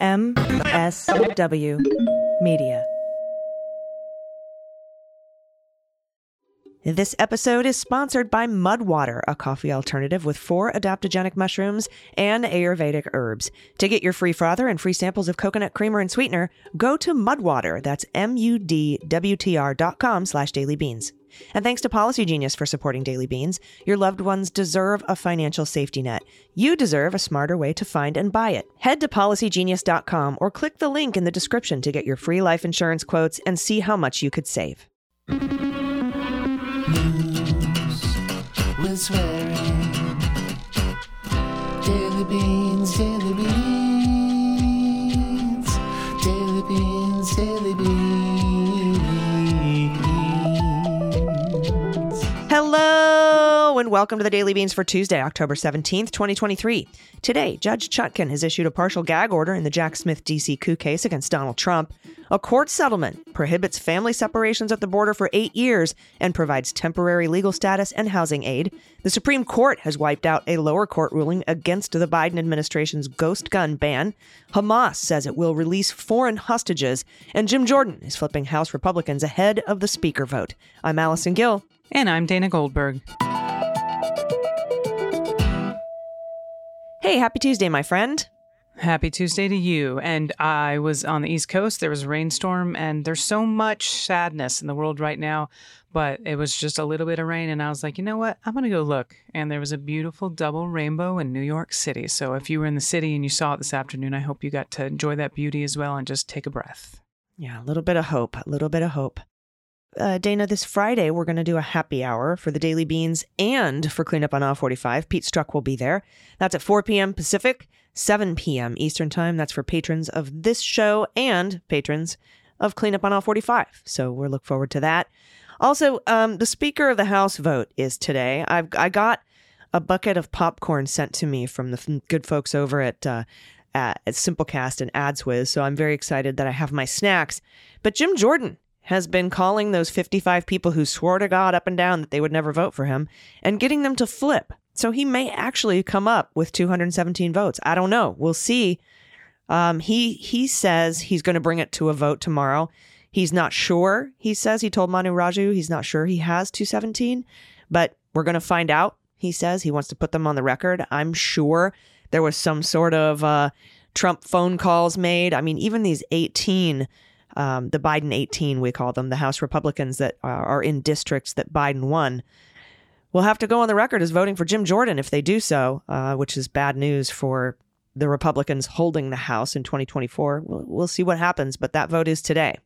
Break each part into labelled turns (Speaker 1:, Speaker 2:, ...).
Speaker 1: MSW Media. This episode is sponsored by Mudwater, a coffee alternative with four adaptogenic mushrooms and Ayurvedic herbs. To get your free frother and free samples of coconut creamer and sweetener, go to Mudwater. That's M-U-D-W-T-R dot com slash dailybeans. And thanks to Policy Genius for supporting Daily Beans. Your loved ones deserve a financial safety net. You deserve a smarter way to find and buy it. Head to policygenius.com or click the link in the description to get your free life insurance quotes and see how much you could save.
Speaker 2: Swearing. Beans,
Speaker 1: Welcome to the Daily Beans for Tuesday, October 17th, 2023. Today, Judge Chutkan has issued a partial gag order in the Jack Smith DC coup case against Donald Trump. A court settlement prohibits family separations at the border for eight years and provides temporary legal status and housing aid. The Supreme Court has wiped out a lower court ruling against the Biden administration's ghost gun ban. Hamas says it will release foreign hostages. And Jim Jordan is flipping House Republicans ahead of the Speaker vote. I'm Allison Gill.
Speaker 3: And I'm Dana Goldberg.
Speaker 1: Hey, happy Tuesday, my friend.
Speaker 3: Happy Tuesday to you. And I was on the East Coast. There was a rainstorm, and there's so much sadness in the world right now. But it was just a little bit of rain, and I was like, you know what? I'm going to go look. And there was a beautiful double rainbow in New York City. So if you were in the city and you saw it this afternoon, I hope you got to enjoy that beauty as well and just take a breath.
Speaker 1: Yeah, a little bit of hope, a little bit of hope. Uh, Dana, this Friday, we're going to do a happy hour for the Daily Beans and for Cleanup on Aisle 45. Pete Strzok will be there. That's at 4 p.m. Pacific, 7 p.m. Eastern Time. That's for patrons of this show and patrons of Cleanup on Aisle 45. So we'll look forward to that. Also, um, the Speaker of the House vote is today. I've I got a bucket of popcorn sent to me from the good folks over at uh, at, at Simplecast and AdsWiz, so I'm very excited that I have my snacks. But Jim Jordan has been calling those 55 people who swore to God up and down that they would never vote for him and getting them to flip. So he may actually come up with 217 votes. I don't know. We'll see. Um, he he says he's going to bring it to a vote tomorrow. He's not sure. He says he told Manu Raju he's not sure he has 217, but we're going to find out. He says he wants to put them on the record. I'm sure there was some sort of uh, Trump phone calls made. I mean, even these 18 um, the Biden 18, we call them, the House Republicans that are, are in districts that Biden won, will have to go on the record as voting for Jim Jordan if they do so, uh, which is bad news for the Republicans holding the House in 2024. We'll, we'll see what happens, but that vote is today.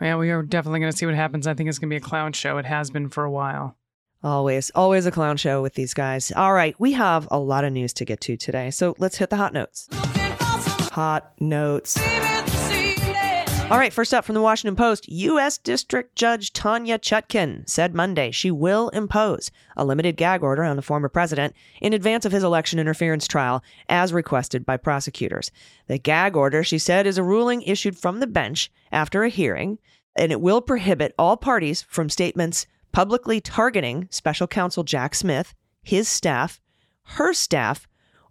Speaker 3: Yeah, we are definitely going to see what happens. I think it's going to be a clown show. It has been for a while.
Speaker 1: Always, always a clown show with these guys. All right, we have a lot of news to get to today, so let's hit the hot notes. Hot notes. All right, first up from the Washington Post, U.S. District Judge Tanya Chutkan said Monday she will impose a limited gag order on the former president in advance of his election interference trial, as requested by prosecutors. The gag order, she said, is a ruling issued from the bench after a hearing, and it will prohibit all parties from statements publicly targeting special counsel Jack Smith, his staff, her staff,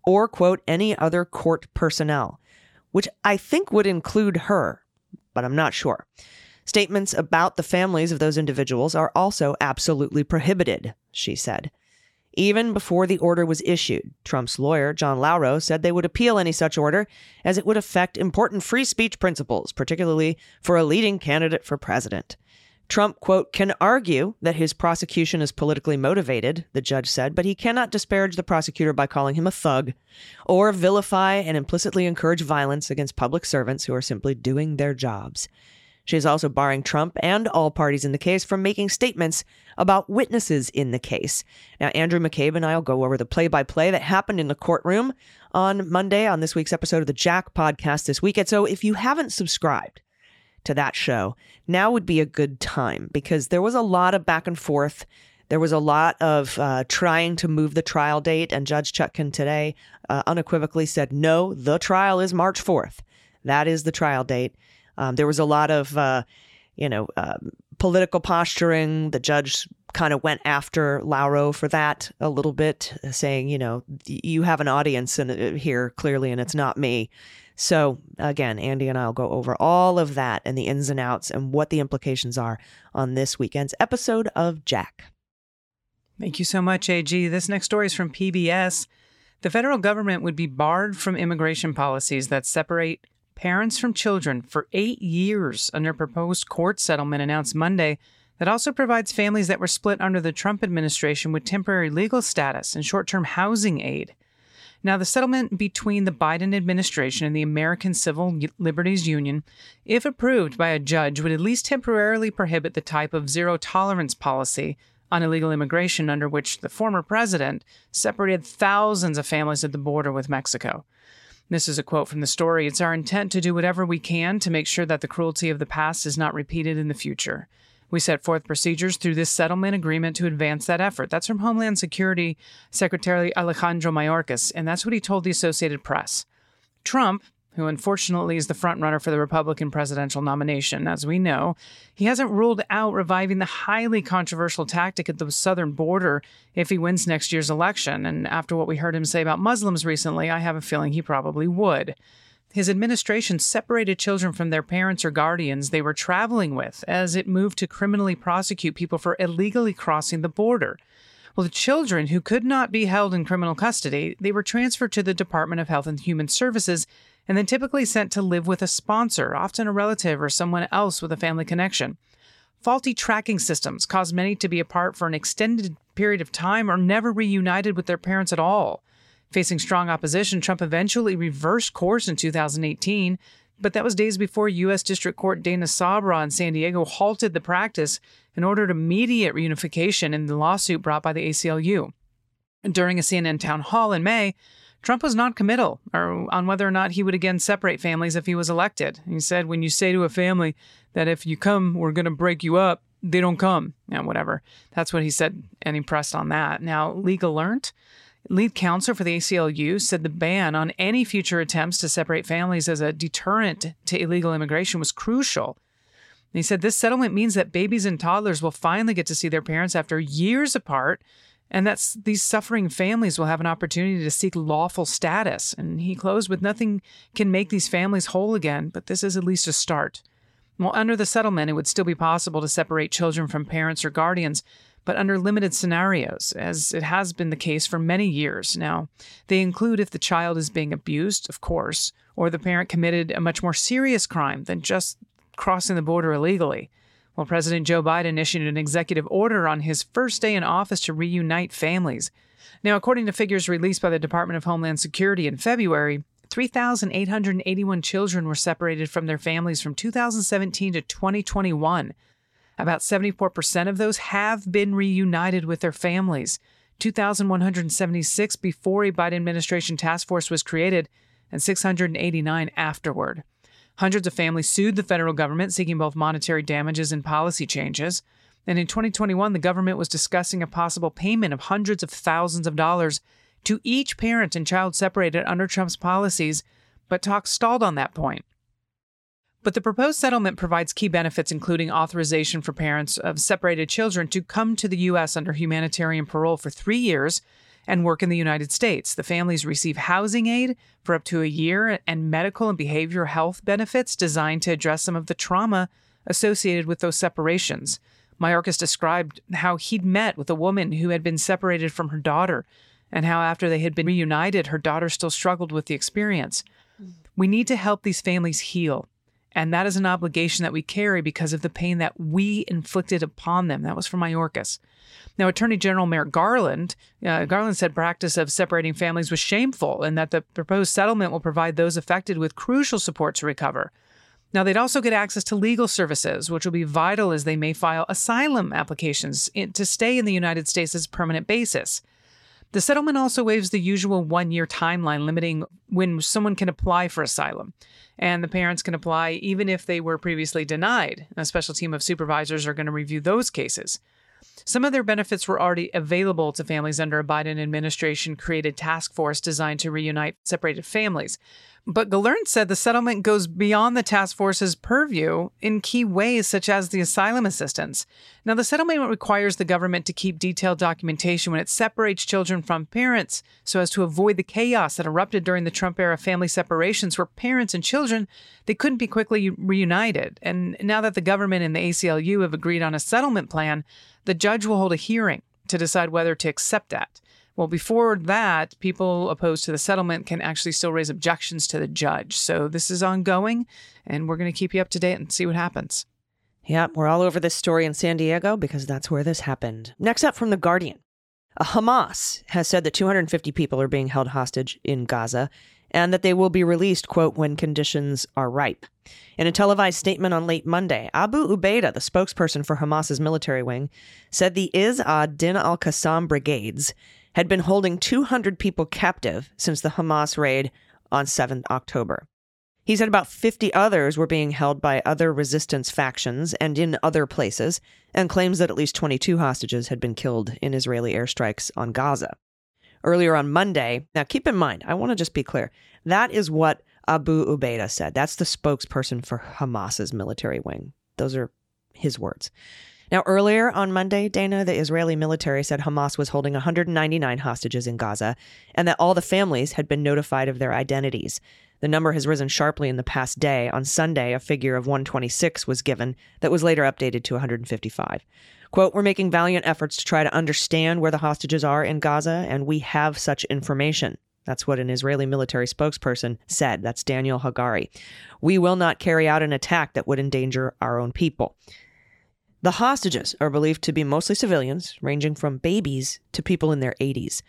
Speaker 1: or, quote, any other court personnel, which I think would include her but I'm not sure. Statements about the families of those individuals are also absolutely prohibited, she said. Even before the order was issued, Trump's lawyer, John Lauro, said they would appeal any such order as it would affect important free speech principles, particularly for a leading candidate for president. Trump, quote, can argue that his prosecution is politically motivated, the judge said, but he cannot disparage the prosecutor by calling him a thug or vilify and implicitly encourage violence against public servants who are simply doing their jobs. She is also barring Trump and all parties in the case from making statements about witnesses in the case. Now, Andrew McCabe and I will go over the play by play that happened in the courtroom on Monday on this week's episode of the Jack podcast this week. weekend. So if you haven't subscribed, to that show, now would be a good time because there was a lot of back and forth. There was a lot of uh, trying to move the trial date, and Judge Chutkan today uh, unequivocally said, no, the trial is March 4th. That is the trial date. Um, there was a lot of, uh, you know, uh, political posturing. The judge kind of went after Lauro for that a little bit, saying, you know, you have an audience in, uh, here clearly, and it's not me. So, again, Andy and I will go over all of that and the ins and outs and what the implications are on this weekend's episode of Jack.
Speaker 3: Thank you so much, AG. This next story is from PBS. The federal government would be barred from immigration policies that separate parents from children for eight years under proposed court settlement announced Monday that also provides families that were split under the Trump administration with temporary legal status and short term housing aid. Now, the settlement between the Biden administration and the American Civil Liberties Union, if approved by a judge, would at least temporarily prohibit the type of zero tolerance policy on illegal immigration under which the former president separated thousands of families at the border with Mexico. This is a quote from the story. It's our intent to do whatever we can to make sure that the cruelty of the past is not repeated in the future. We set forth procedures through this settlement agreement to advance that effort. That's from Homeland Security Secretary Alejandro Mayorkas, and that's what he told the Associated Press. Trump, who unfortunately is the frontrunner for the Republican presidential nomination, as we know, he hasn't ruled out reviving the highly controversial tactic at the southern border if he wins next year's election. And after what we heard him say about Muslims recently, I have a feeling he probably would. His administration separated children from their parents or guardians they were traveling with as it moved to criminally prosecute people for illegally crossing the border. Well, the children who could not be held in criminal custody, they were transferred to the Department of Health and Human Services and then typically sent to live with a sponsor, often a relative or someone else with a family connection. Faulty tracking systems caused many to be apart for an extended period of time or never reunited with their parents at all. Facing strong opposition, Trump eventually reversed course in 2018, but that was days before U.S. District Court Dana Sabraw in San Diego halted the practice and ordered immediate reunification in the lawsuit brought by the ACLU. During a CNN town hall in May, Trump was non-committal on whether or not he would again separate families if he was elected. He said, "When you say to a family that if you come, we're going to break you up, they don't come." Yeah, whatever. That's what he said, and he pressed on that. Now, Lee Gelernt Lead counsel for the ACLU said the ban on any future attempts to separate families as a deterrent to illegal immigration was crucial. He said this settlement means that babies and toddlers will finally get to see their parents after years apart, and that these suffering families will have an opportunity to seek lawful status. And he closed with nothing can make these families whole again, but this is at least a start. Well, under the settlement, it would still be possible to separate children from parents or guardians, but under limited scenarios, as it has been the case for many years now. They include if the child is being abused, of course, or the parent committed a much more serious crime than just crossing the border illegally. Well, President Joe Biden issued an executive order on his first day in office to reunite families. Now, according to figures released by the Department of Homeland Security in February, 3,881 children were separated from their families from 2017 to 2021. About 74% of those have been reunited with their families. 2,176 before a Biden administration task force was created, and 689 afterward. Hundreds of families sued the federal government seeking both monetary damages and policy changes. And in 2021, the government was discussing a possible payment of hundreds of thousands of dollars to each parent and child separated under Trump's policies, but talks stalled on that point. But the proposed settlement provides key benefits, including authorization for parents of separated children to come to the U.S. under humanitarian parole for three years and work in the United States. The families receive housing aid for up to a year and medical and behavioral health benefits designed to address some of the trauma associated with those separations. Mayorkas described how he'd met with a woman who had been separated from her daughter and how after they had been reunited, her daughter still struggled with the experience. Mm. We need to help these families heal and that is an obligation that we carry because of the pain that we inflicted upon them. That was from Mayorkas. Now, Attorney General Merrick Garland, uh, Garland said practice of separating families was shameful and that the proposed settlement will provide those affected with crucial support to recover. Now, they'd also get access to legal services, which will be vital as they may file asylum applications in, to stay in the United States as permanent basis. The settlement also waives the usual one year timeline limiting when someone can apply for asylum. And the parents can apply even if they were previously denied. A special team of supervisors are going to review those cases. Some of their benefits were already available to families under a Biden administration created task force designed to reunite separated families. But Galern said the settlement goes beyond the task force's purview in key ways, such as the asylum assistance. Now, the settlement requires the government to keep detailed documentation when it separates children from parents so as to avoid the chaos that erupted during the Trump era family separations where parents and children they couldn't be quickly reunited. And now that the government and the ACLU have agreed on a settlement plan, the judge will hold a hearing to decide whether to accept that. Well, before that, people opposed to the settlement can actually still raise objections to the judge. So this is ongoing, and we're going to keep you up to date and see what happens.
Speaker 1: Yep, we're all over this story in San Diego because that's where this happened. Next up from The Guardian. Hamas has said that 250 people are being held hostage in Gaza and that they will be released, quote, when conditions are ripe. In a televised statement on late Monday, Abu Ubaidah, the spokesperson for Hamas's military wing, said the Izz ad-Din al-Qassam brigades had been holding 200 people captive since the Hamas raid on 7 October. He said about 50 others were being held by other resistance factions and in other places, and claims that at least 22 hostages had been killed in Israeli airstrikes on Gaza. Earlier on Monday, now keep in mind, I want to just be clear. That is what Abu Ubaidah said. That's the spokesperson for Hamas's military wing. Those are his words. Now, earlier on Monday, Dana, the Israeli military said Hamas was holding 199 hostages in Gaza and that all the families had been notified of their identities. The number has risen sharply in the past day. On Sunday, a figure of 126 was given that was later updated to 155. Quote, We're making valiant efforts to try to understand where the hostages are in Gaza, and we have such information. That's what an Israeli military spokesperson said. That's Daniel Hagari. We will not carry out an attack that would endanger our own people. The hostages are believed to be mostly civilians, ranging from babies to people in their 80s.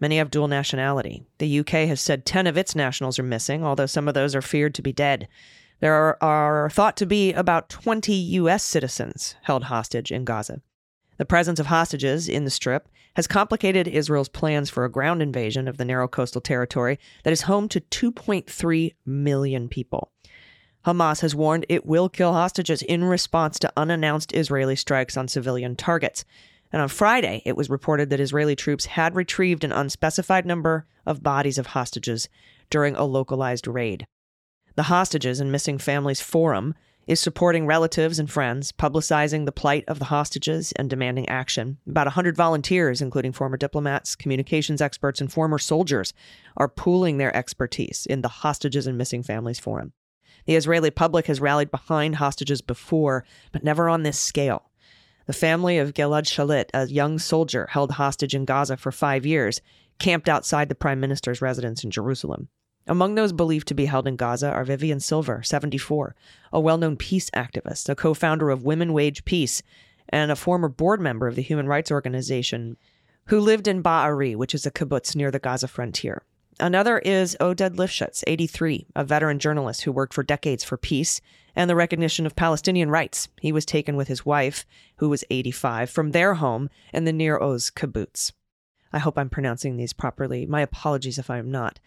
Speaker 1: Many have dual nationality. The UK has said 10 of its nationals are missing, although some of those are feared to be dead. There are, are, thought to be about 20 U.S. citizens held hostage in Gaza. The presence of hostages in the Strip has complicated Israel's plans for a ground invasion of the narrow coastal territory that is home to 2.3 million people. Hamas has warned it will kill hostages in response to unannounced Israeli strikes on civilian targets. And on Friday, it was reported that Israeli troops had retrieved an unspecified number of bodies of hostages during a localized raid. The Hostages and Missing Families Forum is supporting relatives and friends, publicizing the plight of the hostages, and demanding action. About 100 volunteers, including former diplomats, communications experts, and former soldiers, are pooling their expertise in the Hostages and Missing Families Forum. The Israeli public has rallied behind hostages before, but never on this scale. The family of Gilad Shalit, a young soldier held hostage in Gaza for five years, camped outside the prime minister's residence in Jerusalem. Among those believed to be held in Gaza are Vivian Silver, 74, a well known peace activist, a co founder of Women Wage Peace, and a former board member of the human rights organization, who lived in Be'eri, which is a kibbutz near the Gaza frontier. Another is Oded Lifshitz, 83, a veteran journalist who worked for decades for peace and the recognition of Palestinian rights. He was taken with his wife, who was 85, from their home in the Nir Oz kibbutz. I hope I'm pronouncing these properly. My apologies if I am not.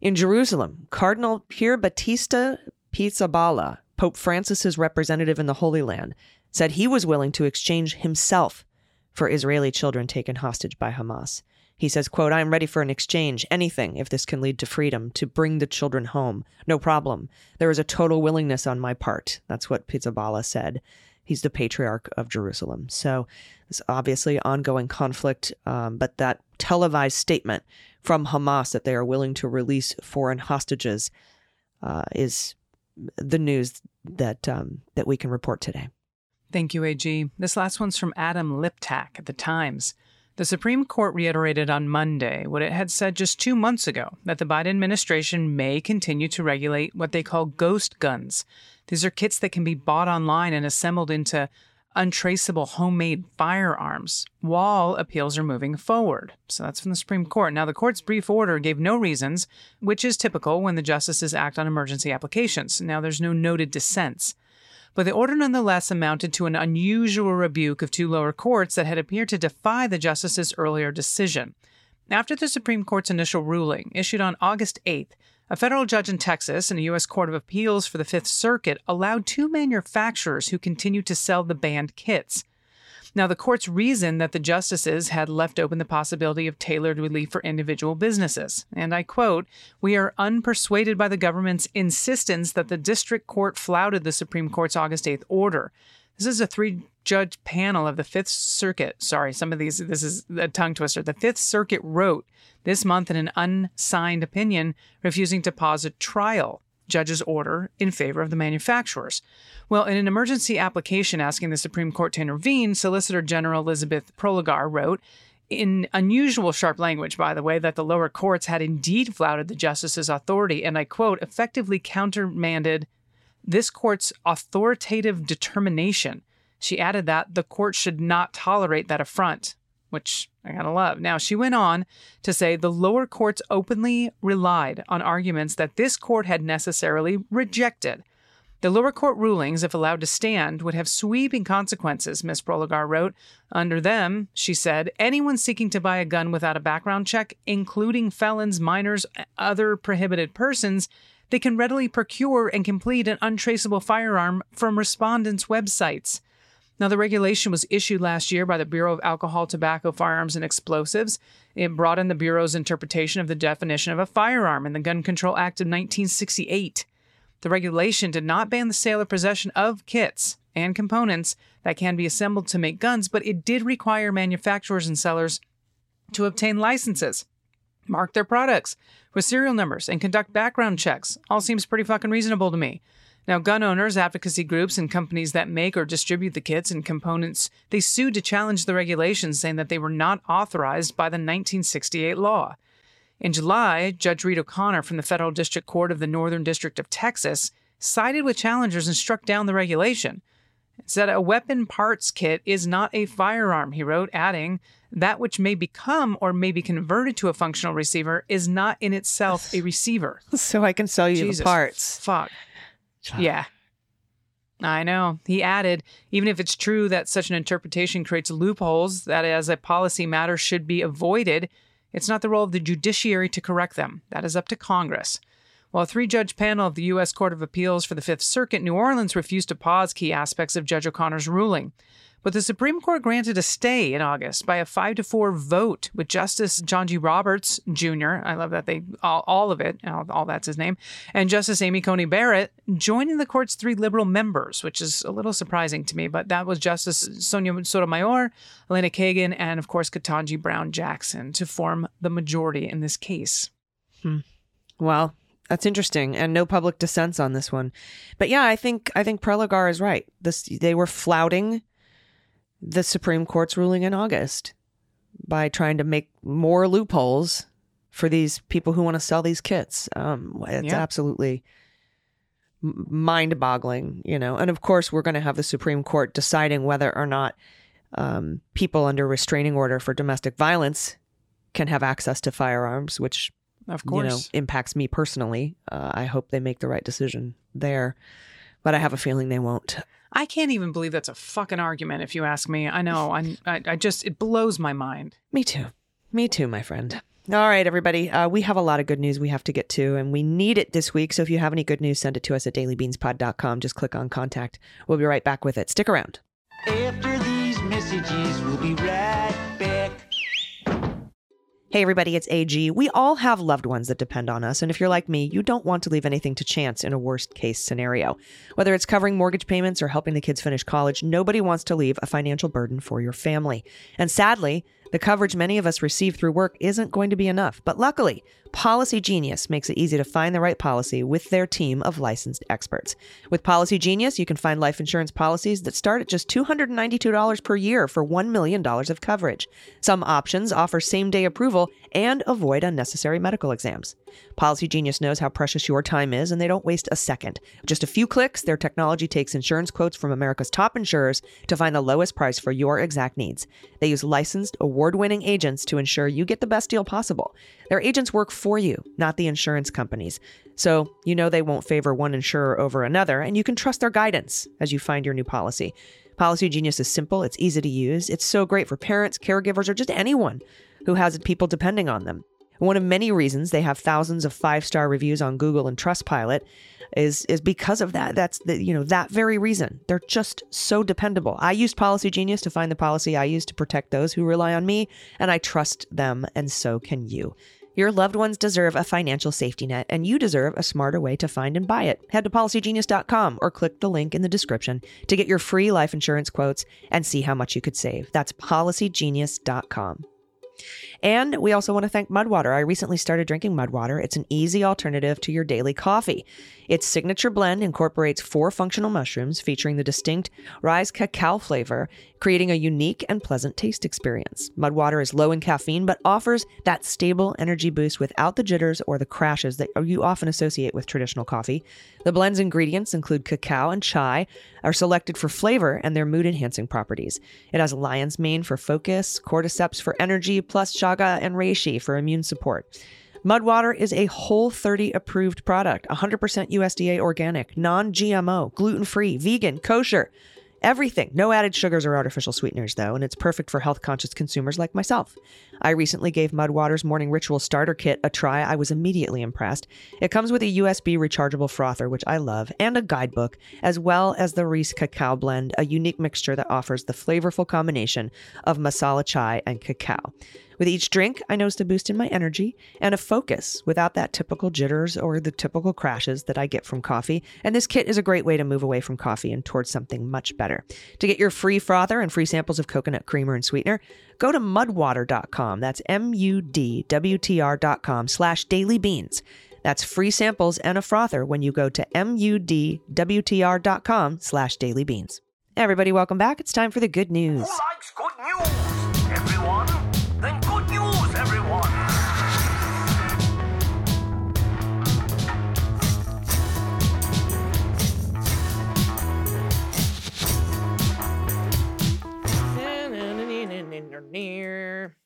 Speaker 1: In Jerusalem, Cardinal Pier Battista Pizzaballa, Pope Francis's representative in the Holy Land, said he was willing to exchange himself for Israeli children taken hostage by Hamas. He says, quote, I am ready for an exchange, anything, if this can lead to freedom, to bring the children home. No problem. There is a total willingness on my part. That's what Pizzaballa said. He's the patriarch of Jerusalem. So it's obviously ongoing conflict, um, but that televised statement from Hamas that they are willing to release foreign hostages uh, is the news that um, that we can report today.
Speaker 3: Thank you, AG. This last one's from Adam Liptak at the Times. The Supreme Court reiterated on Monday what it had said just two months ago that the Biden administration may continue to regulate what they call ghost guns. These are kits that can be bought online and assembled into untraceable homemade firearms while appeals are moving forward. So that's from the Supreme Court. Now, the court's brief order gave no reasons, which is typical when the justices act on emergency applications. Now, there's no noted dissents but the order nonetheless amounted to an unusual rebuke of two lower courts that had appeared to defy the justice's earlier decision. After the Supreme Court's initial ruling, issued on August 8th, a federal judge in Texas and a U.S. Court of Appeals for the Fifth Circuit allowed two manufacturers who continued to sell the banned kits. Now, the court's reasoned that the justices had left open the possibility of tailored relief for individual businesses. And I quote, We are unpersuaded by the government's insistence that the district court flouted the Supreme Court's August 8th order. This is a three judge panel of the Fifth Circuit. Sorry, some of these, this is a tongue twister. The Fifth Circuit wrote this month in an unsigned opinion refusing to pause a trial judge's order in favor of the manufacturers. Well, in an emergency application asking the Supreme Court to intervene, Solicitor General Elizabeth Prelogar wrote, in unusual sharp language, by the way, that the lower courts had indeed flouted the justice's authority, and I quote, effectively countermanded this court's authoritative determination. She added that the court should not tolerate that affront, which I gotta love. Now, she went on to say the lower courts openly relied on arguments that this court had necessarily rejected. The lower court rulings, if allowed to stand, would have sweeping consequences, Ms. Prelogar wrote. Under them, she said, anyone seeking to buy a gun without a background check, including felons, minors, other prohibited persons, they can readily procure and complete an untraceable firearm from respondents' websites. Now, the regulation was issued last year by the Bureau of Alcohol, Tobacco, Firearms, and Explosives. It broadened the Bureau's interpretation of the definition of a firearm in the Gun Control Act of 1968. The regulation did not ban the sale or possession of kits and components that can be assembled to make guns, but it did require manufacturers and sellers to obtain licenses, mark their products with serial numbers, and conduct background checks. All seems pretty fucking reasonable to me. Now, gun owners, advocacy groups, and companies that make or distribute the kits and components, they sued to challenge the regulations, saying that they were not authorized by the 1968 law. In July, Judge Reed O'Connor from the Federal District Court of the Northern District of Texas sided with challengers and struck down the regulation. It said a weapon parts kit is not a firearm, he wrote, adding, that which may become or may be converted to a functional receiver is not in itself a receiver.
Speaker 1: So I can sell you
Speaker 3: Jesus
Speaker 1: the parts.
Speaker 3: Fuck. Yeah. I know. He added, even if it's true that such an interpretation creates loopholes that as a policy matter should be avoided, it's not the role of the judiciary to correct them. That is up to Congress. While a three judge panel of the U.S. Court of Appeals for the Fifth Circuit, New Orleans refused to pause key aspects of Judge O'Connor's ruling. But the Supreme Court granted a stay in August by a 5 to 4 vote with Justice John G. Roberts Jr. I love that they, all, all of it, all, all that's his name, and Justice Amy Coney Barrett joining the court's three liberal members, which is a little surprising to me. But that was Justice Sonia Sotomayor, Elena Kagan, and of course Ketanji Brown Jackson to form the majority in this case. Hmm.
Speaker 1: Well, that's interesting, and no public dissents on this one. But yeah, I think I think Prelogar is right. This they were flouting the Supreme Court's ruling in August by trying to make more loopholes for these people who want to sell these kits. Um, it's
Speaker 3: Yeah.
Speaker 1: absolutely mind boggling, you know. And of course, we're going to have the Supreme Court deciding whether or not um, people under restraining order for domestic violence can have access to firearms, which
Speaker 3: Of
Speaker 1: you
Speaker 3: course.
Speaker 1: know impacts me personally. Uh, I hope they make the right decision there, but I have a feeling they won't.
Speaker 3: I can't even believe that's a fucking argument. If you ask me, I know. I, I, I just it blows my mind.
Speaker 1: Me too. Me too, my friend. All right, everybody. Uh, we have a lot of good news we have to get to, and we need it this week. So if you have any good news, send it to us at dailybeanspod.com. Just click on contact. We'll be right back with it. Stick around.
Speaker 2: After these messages, we'll be right back.
Speaker 1: Hey, everybody, it's AG. We all have loved ones that depend on us. And if you're like me, you don't want to leave anything to chance in a worst case scenario. Whether it's covering mortgage payments or helping the kids finish college, nobody wants to leave a financial burden for your family. And sadly, the coverage many of us receive through work isn't going to be enough. But luckily, Policy Genius makes it easy to find the right policy with their team of licensed experts. With Policy Genius, you can find life insurance policies that start at just $292 per year for $1 million of coverage. Some options offer same day approval and avoid unnecessary medical exams. Policy Genius knows how precious your time is, and they don't waste a second. Just a few clicks, their technology takes insurance quotes from America's top insurers to find the lowest price for your exact needs. They use licensed, award winning agents to ensure you get the best deal possible. Their agents work for you, not the insurance companies. So you know they won't favor one insurer over another, and you can trust their guidance as you find your new policy. Policy Genius is simple, it's easy to use, it's so great for parents, caregivers, or just anyone who has people depending on them. One of many reasons they have thousands of five star reviews on Google and Trustpilot. is is because of that. That's the you know that very reason. They're just so dependable. I used Policy Genius to find the policy I use to protect those who rely on me, and I trust them, and so can you. Your loved ones deserve a financial safety net, and you deserve a smarter way to find and buy it. Head to policygenius.com or click the link in the description to get your free life insurance quotes and see how much you could save. That's policygenius.com. And we also want to thank Mudwater. I recently started drinking Mudwater. It's an easy alternative to your daily coffee. Its signature blend incorporates four functional mushrooms featuring the distinct rise cacao flavor, creating a unique and pleasant taste experience. Mudwater is low in caffeine but offers that stable energy boost without the jitters or the crashes that you often associate with traditional coffee. The blend's ingredients include cacao and chai, are selected for flavor and their mood enhancing properties. It has lion's mane for focus, cordyceps for energy, plus chaga and reishi for immune support. Mudwater is a Whole 30 approved product, 100% USDA organic, non GMO, gluten free, vegan, kosher. Everything. No added sugars or artificial sweeteners, though, and it's perfect for health conscious consumers like myself. I recently gave Mudwater's Morning Ritual Starter Kit a try. I was immediately impressed. It comes with a USB rechargeable frother, which I love, and a guidebook, as well as the Reese Cacao Blend, a unique mixture that offers the flavorful combination of masala chai and cacao. With each drink, I noticed a boost in my energy and a focus without that typical jitters or the typical crashes that I get from coffee. And this kit is a great way to move away from coffee and towards something much better. To get your free frother and free samples of coconut creamer and sweetener, go to mudwater.com. That's M-U-D-W-T-R.com slash daily beans. That's free samples and a frother when you go to mudwtr.com slash daily beans. Everybody, welcome back. It's time for the good news.
Speaker 4: Who likes good news?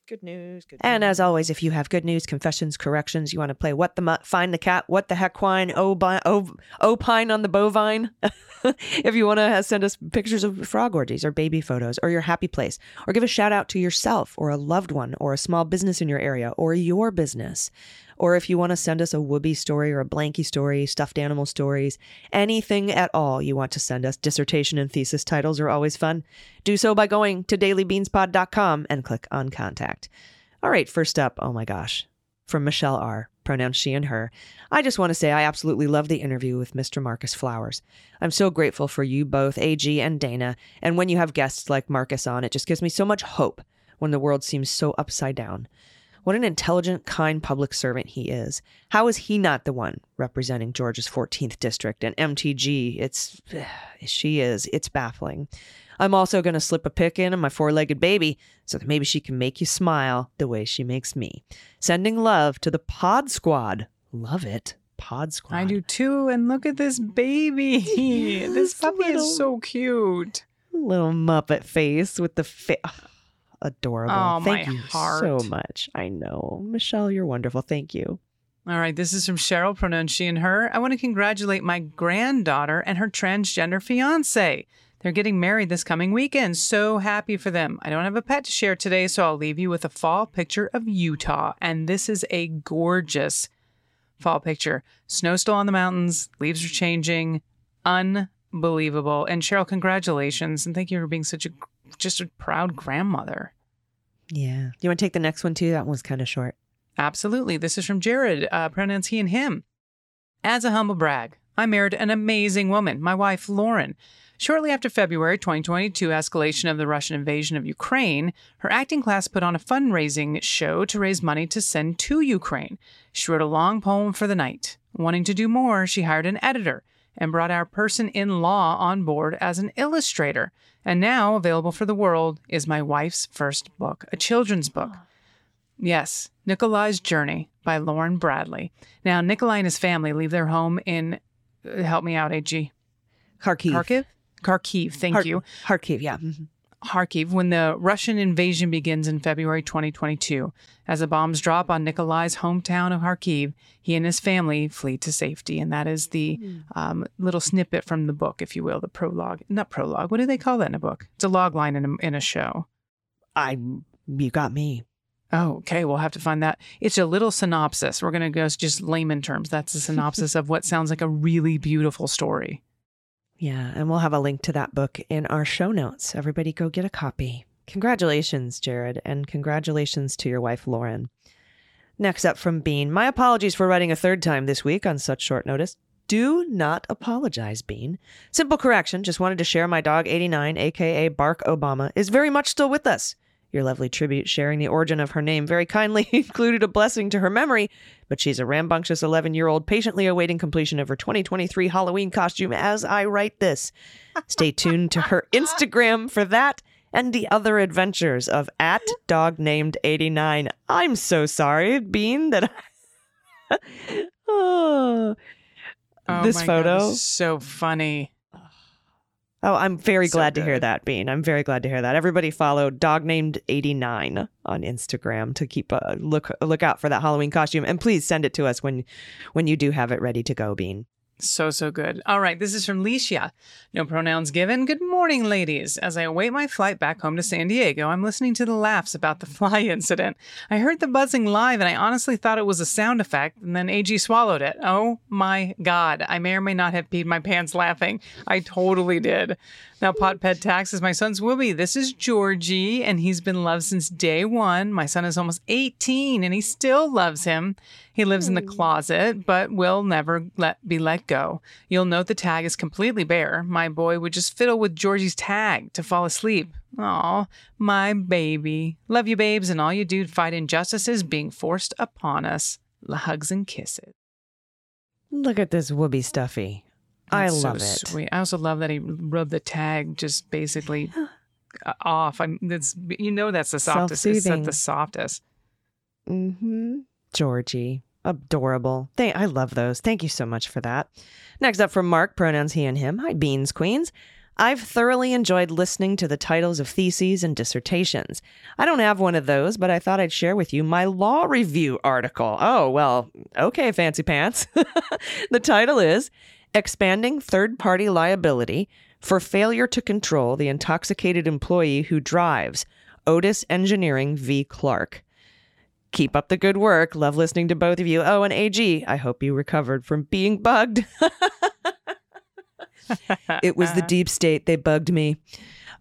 Speaker 4: Good news.
Speaker 1: Good and as always, if you have good news, confessions, corrections, you want to play what the mutt, find the cat, what the heck wine, obi- opine on the bovine. if you want to send us pictures of frog orgies or baby photos or your happy place, or give a shout out to yourself or a loved one or a small business in your area or your business. Or if you want to send us a whoopee story or a blankie story, stuffed animal stories, anything at all you want to send us, dissertation and thesis titles are always fun. Do so by going to dailybeanspod.com and click on contact. All right, first up, oh my gosh, from Michelle R., pronouns she and her. I just want to say I absolutely love the interview with Mr. Marcus Flowers. I'm so grateful for you both, AG and Dana, and when you have guests like Marcus on, it just gives me so much hope when the world seems so upside down. What an intelligent, kind public servant he is. How is he not the one representing Georgia's 14th district and MTG? It's, she is. It's baffling. I'm also going to slip a pic in of my four legged baby so that maybe she can make you smile the way she makes me. Sending love to the Pod Squad. Love it. Pod Squad.
Speaker 3: I do too. And look at this baby. this puppy
Speaker 1: little-
Speaker 3: is so cute.
Speaker 1: Little Muppet face with the face. Adorable.
Speaker 3: Oh,
Speaker 1: Thank
Speaker 3: my
Speaker 1: you
Speaker 3: heart.
Speaker 1: so much. I know. Michelle, you're wonderful. Thank you.
Speaker 3: All right, this is from Cheryl, pronouns she and her. I want to congratulate my granddaughter and her transgender fiance. They're getting married this coming weekend. So happy for them. I don't have a pet to share today, so I'll leave you with a fall picture of Utah. And this is a gorgeous fall picture. Snow still on the mountains, leaves are changing. Unbelievable. And Cheryl, congratulations. And thank you for being such a just a proud grandmother.
Speaker 1: Yeah. You want to take the next one too? That one's kind of short.
Speaker 3: Absolutely. This is from Jared, uh, pronouns he and him. As a humble brag, I married an amazing woman, my wife, Lauren. Shortly after February 2022 escalation of the Russian invasion of Ukraine, her acting class put on a fundraising show to raise money to send to Ukraine. She wrote a long poem for the night. Wanting to do more, she hired an editor and brought our person in law on board as an illustrator. And now, available for the world, is my wife's first book, a children's book. Yes, Nikolai's Journey by Lauren Bradley. Now, Nikolai and his family leave their home in, uh, help me out, AG.
Speaker 1: Kharkiv.
Speaker 3: Kharkiv? Kharkiv, thank
Speaker 1: Har-
Speaker 3: you.
Speaker 1: Kharkiv, yeah. Mhm.
Speaker 3: Kharkiv when the Russian invasion begins in February 2022. As the bombs drop on Nikolai's hometown of Kharkiv, he and his family flee to safety. And that is the um, little snippet from the book, if you will, the prologue. Not prologue. What do they call that in a book? It's a log line in a, in a show.
Speaker 1: I, you got me.
Speaker 3: Oh, okay. We'll have to find that. It's a little synopsis. We're going to go just layman terms. That's a synopsis of what sounds like a really beautiful story.
Speaker 1: Yeah, and we'll have a link to that book in our show notes. Everybody go get a copy. Congratulations, Jared, and congratulations to your wife, Lauren. Next up from Bean. My apologies for writing a third time this week on such short notice. Do not apologize, Bean. Simple correction. Just wanted to share my dog 89, aka Bark Obama, is very much still with us. Your lovely tribute sharing the origin of her name very kindly included a blessing to her memory, but she's a rambunctious 11 year old patiently awaiting completion of her 2023 Halloween costume as I write this. Stay tuned to her Instagram for that and the other adventures of at dog named 89. I'm so sorry, Bean, that I. oh.
Speaker 3: Oh
Speaker 1: this
Speaker 3: God,
Speaker 1: photo.
Speaker 3: is so funny.
Speaker 1: Oh, I'm very
Speaker 3: So
Speaker 1: glad to hear that, Bean. I'm very glad to hear that. Everybody follow dog named 89 on Instagram to keep a look look out for that Halloween costume and please send it to us when when you do have it ready to go, Bean.
Speaker 3: So, so good. All right, this is from Licia. No pronouns given. Good morning, ladies. As I await my flight back home to San Diego, I'm listening to the laughs about the fly incident. I heard the buzzing live and I honestly thought it was a sound effect, and then AG swallowed it. Oh my God. I may or may not have peed my pants laughing. I totally did. Now, Pot Pet Tax is my son's Whoopi. This is Georgie, and he's been loved since day one. My son is almost 18, and he still loves him. He lives in the hmm. closet, but will never let be let go. You'll note the tag is completely bare. My boy would just fiddle with Georgie's tag to fall asleep. Aw, my baby. Love you, babes, and all you do to fight injustices being forced upon us. Hugs and kisses.
Speaker 1: Look at this whoopee stuffy. I
Speaker 3: That's so
Speaker 1: love it.
Speaker 3: Sweet. I also love that he rubbed the tag just basically uh, off. I'm. It's you know that's the softest. It's the softest.
Speaker 1: Mm-hmm. Georgie. Adorable. They, I love those. Thank you so much for that. Next up from Mark, pronouns he and him. Hi, Beans Queens. I've thoroughly enjoyed listening to the titles of theses and dissertations. I don't have one of those, but I thought I'd share with you my law review article. Oh, well, okay, fancy pants. the title is Expanding Third Party Liability for Failure to Control the Intoxicated Employee Who Drives. Otis Engineering v. Clark. Keep up the good work. Love listening to both of you. Oh, and AG, I hope you recovered from being bugged. it was the deep state. They bugged me.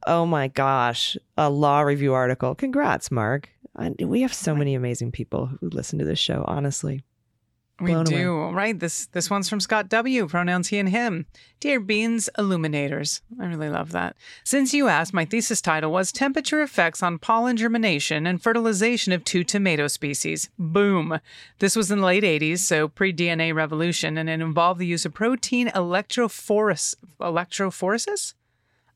Speaker 1: Oh my gosh. A law review article. Congrats, Mark. I, we have so many amazing people who listen to this show, honestly.
Speaker 3: We
Speaker 1: Blown away.
Speaker 3: do right. This this one's from Scott W. Pronouns he and him. Dear Beans Illuminators, I really love that. Since you asked, my thesis title was "Temperature Effects on Pollen Germination and Fertilization of Two Tomato Species." Boom. This was in the late '80s, so pre-DNA revolution, and it involved the use of protein electrophoresis. Electrophoresis.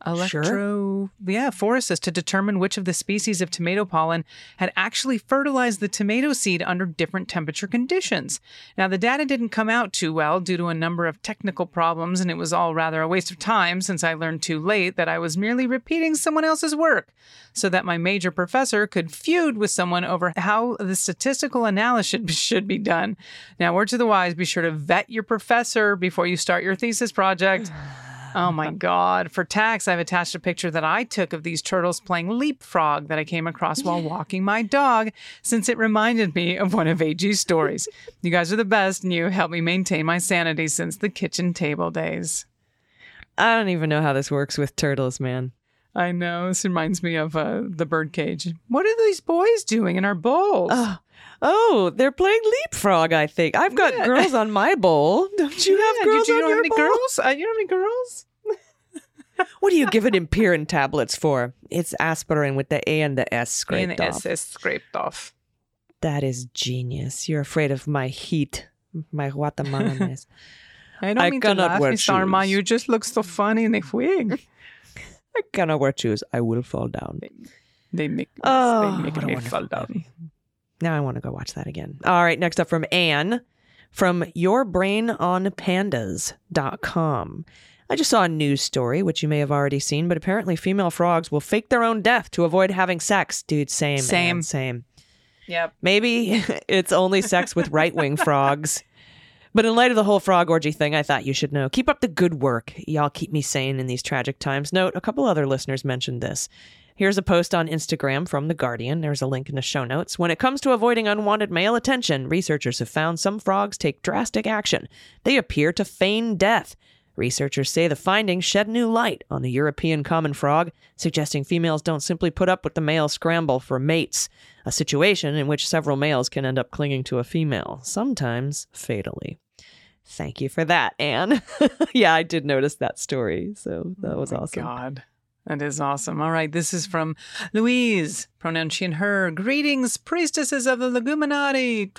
Speaker 3: Electro, yeah, phoresis to determine which of the species of tomato pollen had actually fertilized the tomato seed under different temperature conditions. Now, the data didn't come out too well due to a number of technical problems, and it was all rather a waste of time since I learned too late that I was merely repeating someone else's work so that my major professor could feud with someone over how the statistical analysis should, should be done. Now, word to the wise be sure to vet your professor before you start your thesis project. Oh my God. For tax, I've attached a picture that I took of these turtles playing leapfrog that I came across while walking my dog, since it reminded me of one of AG's stories. You guys are the best, and you helped me maintain my sanity since the kitchen table days.
Speaker 1: I don't even know how this works with turtles, man.
Speaker 3: I know. This reminds me of uh, the birdcage. What are these boys doing in our bowls?
Speaker 1: Oh, oh, they're playing leapfrog, I think. I've got
Speaker 3: Yeah.
Speaker 1: girls on my bowl. Don't you
Speaker 3: Yeah,
Speaker 1: have girls
Speaker 3: you
Speaker 1: on
Speaker 3: don't
Speaker 1: your
Speaker 3: have any
Speaker 1: bowl?
Speaker 3: girls? Uh, you don't have any girls?
Speaker 1: What are you giving Imperin tablets for? It's aspirin with the A and the S scraped
Speaker 3: and
Speaker 1: off.
Speaker 3: S is scraped off.
Speaker 1: That is genius. You're afraid of my heat, my Guatemalanese.
Speaker 3: I don't
Speaker 1: I
Speaker 3: mean to
Speaker 1: cannot
Speaker 3: laugh, Miss Arma. You just look so funny in the wig.
Speaker 1: I cannot wear shoes. I will fall down.
Speaker 3: They make
Speaker 1: Oh,
Speaker 3: they make
Speaker 1: oh, a
Speaker 3: me fall down.
Speaker 1: Now I want to go watch that again. All right, next up from Anne from yourbrainonpandas.com. I just saw a news story, which you may have already seen, but apparently female frogs will fake their own death to avoid having sex. Dude, same.
Speaker 3: Same.
Speaker 1: Anne, same.
Speaker 3: Yep.
Speaker 1: Maybe it's only sex with right wing frogs. But in light of the whole frog orgy thing, I thought you should know. Keep up the good work. Y'all keep me sane in these tragic times. Note, a couple other listeners mentioned this. Here's a post on Instagram from The Guardian. There's a link in the show notes. When it comes to avoiding unwanted male attention, researchers have found some frogs take drastic action. They appear to feign death. Researchers say the findings shed new light on the European common frog, suggesting females don't simply put up with the male scramble for mates, a situation in which several males can end up clinging to a female, sometimes fatally. Thank you for that, Anne. yeah, I did notice that story, so that oh was
Speaker 3: Oh
Speaker 1: awesome.
Speaker 3: God. That is awesome. All right. This is from Louise, pronoun she and her. Greetings, priestesses of the Leguminati.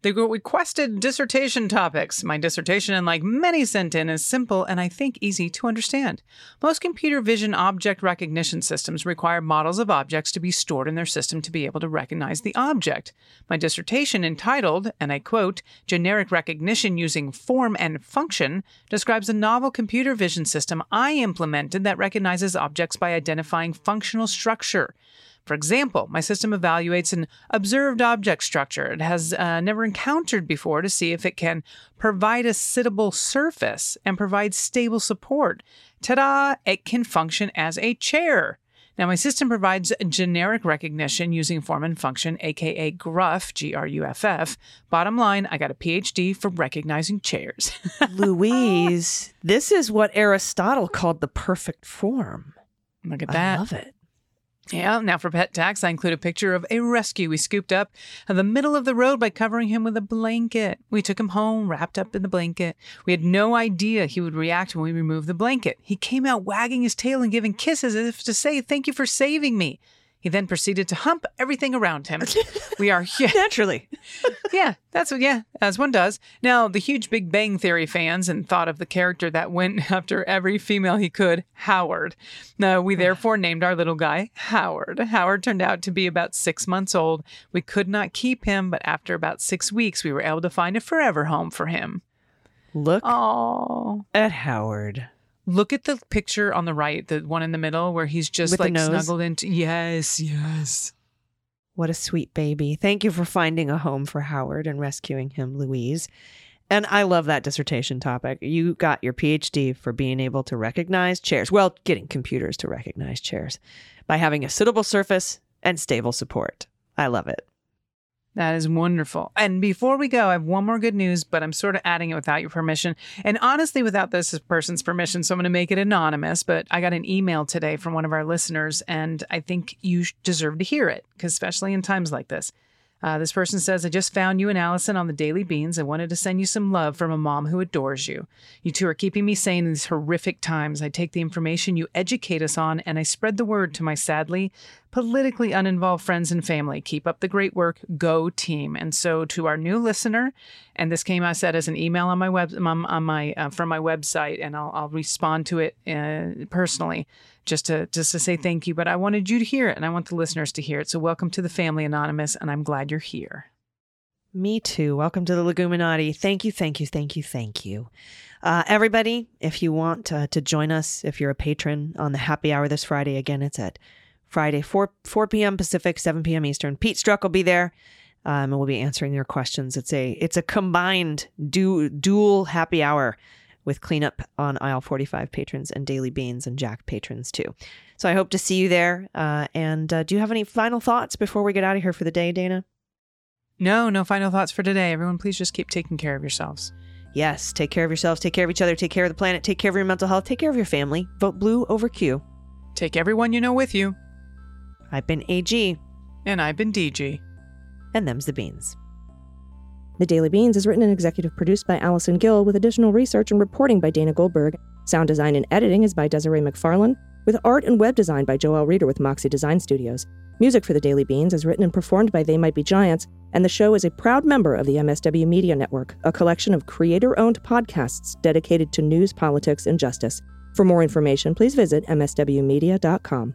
Speaker 3: They requested dissertation topics. My dissertation, and like many sent in, is simple and I think easy to understand. Most computer vision object recognition systems require models of objects to be stored in their system to be able to recognize the object. My dissertation, entitled, and I quote, Generic Recognition Using Form and Function, describes a novel computer vision system I implemented that recognizes objects by identifying functional structure. For example, my system evaluates an observed object structure it has uh, never encountered before to see if it can provide a sittable surface and provide stable support. Ta da! It can function as a chair. Now, my system provides generic recognition using form and function, aka GRUFF, G R U F F. Bottom line, I got a PhD for recognizing chairs.
Speaker 1: Louise, this is what Aristotle called the perfect form.
Speaker 3: Look at that.
Speaker 1: I love it.
Speaker 3: Yeah, now for pet tax, I include a picture of a rescue we scooped up in the middle of the road by covering him with a blanket. We took him home, wrapped up in the blanket. We had no idea he would react when we removed the blanket. He came out wagging his tail and giving kisses as if to say, Thank you for saving me. He then proceeded to hump everything around him. we are, yeah,
Speaker 1: Naturally.
Speaker 3: yeah, that's what, yeah, as one does. Now, the huge Big Bang Theory fans and thought of the character that went after every female he could, Howard. Now, we therefore named our little guy Howard. Howard turned out to be about six months old. We could not keep him, but after about six weeks, we were able to find a forever home for him.
Speaker 1: Look
Speaker 3: Oh,
Speaker 1: at Howard.
Speaker 3: Look at the picture on the right, the one in the middle where he's just
Speaker 1: With
Speaker 3: like snuggled into. Yes, yes.
Speaker 1: What a sweet baby. Thank you for finding a home for Howard and rescuing him, Louise. And I love that dissertation topic. You got your PhD for being able to recognize chairs. Well, getting computers to recognize chairs by having a suitable surface and stable support. I love it.
Speaker 3: That is wonderful. And before we go, I have one more good news, but I'm sort of adding it without your permission. And honestly, without this person's permission. So I'm going to make it anonymous. But I got an email today from one of our listeners, and I think you deserve to hear it, because especially in times like this. Uh, this person says, I just found you and Allison on the Daily Beans. I wanted to send you some love from a mom who adores you. You two are keeping me sane in these horrific times. I take the information you educate us on and I spread the word to my sadly politically uninvolved friends and family. Keep up the great work. Go team. And so to our new listener, and this came I said as an email on my web on, on my uh, from my website, and I'll, I'll respond to it uh, personally just to just to say thank you. But I wanted you to hear it, and I want the listeners to hear it. So welcome to the family, anonymous, and I'm glad you're here.
Speaker 1: Me too. Welcome to the Leguminati. Thank you, thank you, thank you, thank you. Uh, everybody, if you want to join us, if you're a patron on the happy hour this Friday, again, it's at Friday, 4, 4 p.m. Pacific, 7 p.m. Eastern. Pete Strzok will be there. Um, and we'll be answering your questions. It's a it's a combined du- dual happy hour with cleanup on aisle 45 patrons and daily beans and Jack patrons too. So I hope to see you there. Uh, and uh, do you have any final thoughts before we get out of here for the day, Dana?
Speaker 3: No, no final thoughts for today. Everyone, please just keep taking care of yourselves.
Speaker 1: Yes, take care of yourselves, take care of each other, take care of the planet, take care of your mental health, take care of your family. Vote blue over Q.
Speaker 3: Take everyone you know with you.
Speaker 1: I've been AG,
Speaker 3: And I've been DG.
Speaker 1: and them's the beans.
Speaker 5: The Daily Beans is written and executive produced by Allison Gill with additional research and reporting by Dana Goldberg. Sound design and editing is by Desiree McFarlane, with art and web design by Joel Reeder with Moxie Design Studios. Music for The Daily Beans is written and performed by They Might Be Giants, and the show is a proud member of the MSW Media Network, a collection of creator owned podcasts dedicated to news, politics, and justice. For more information, please visit MSWmedia.com.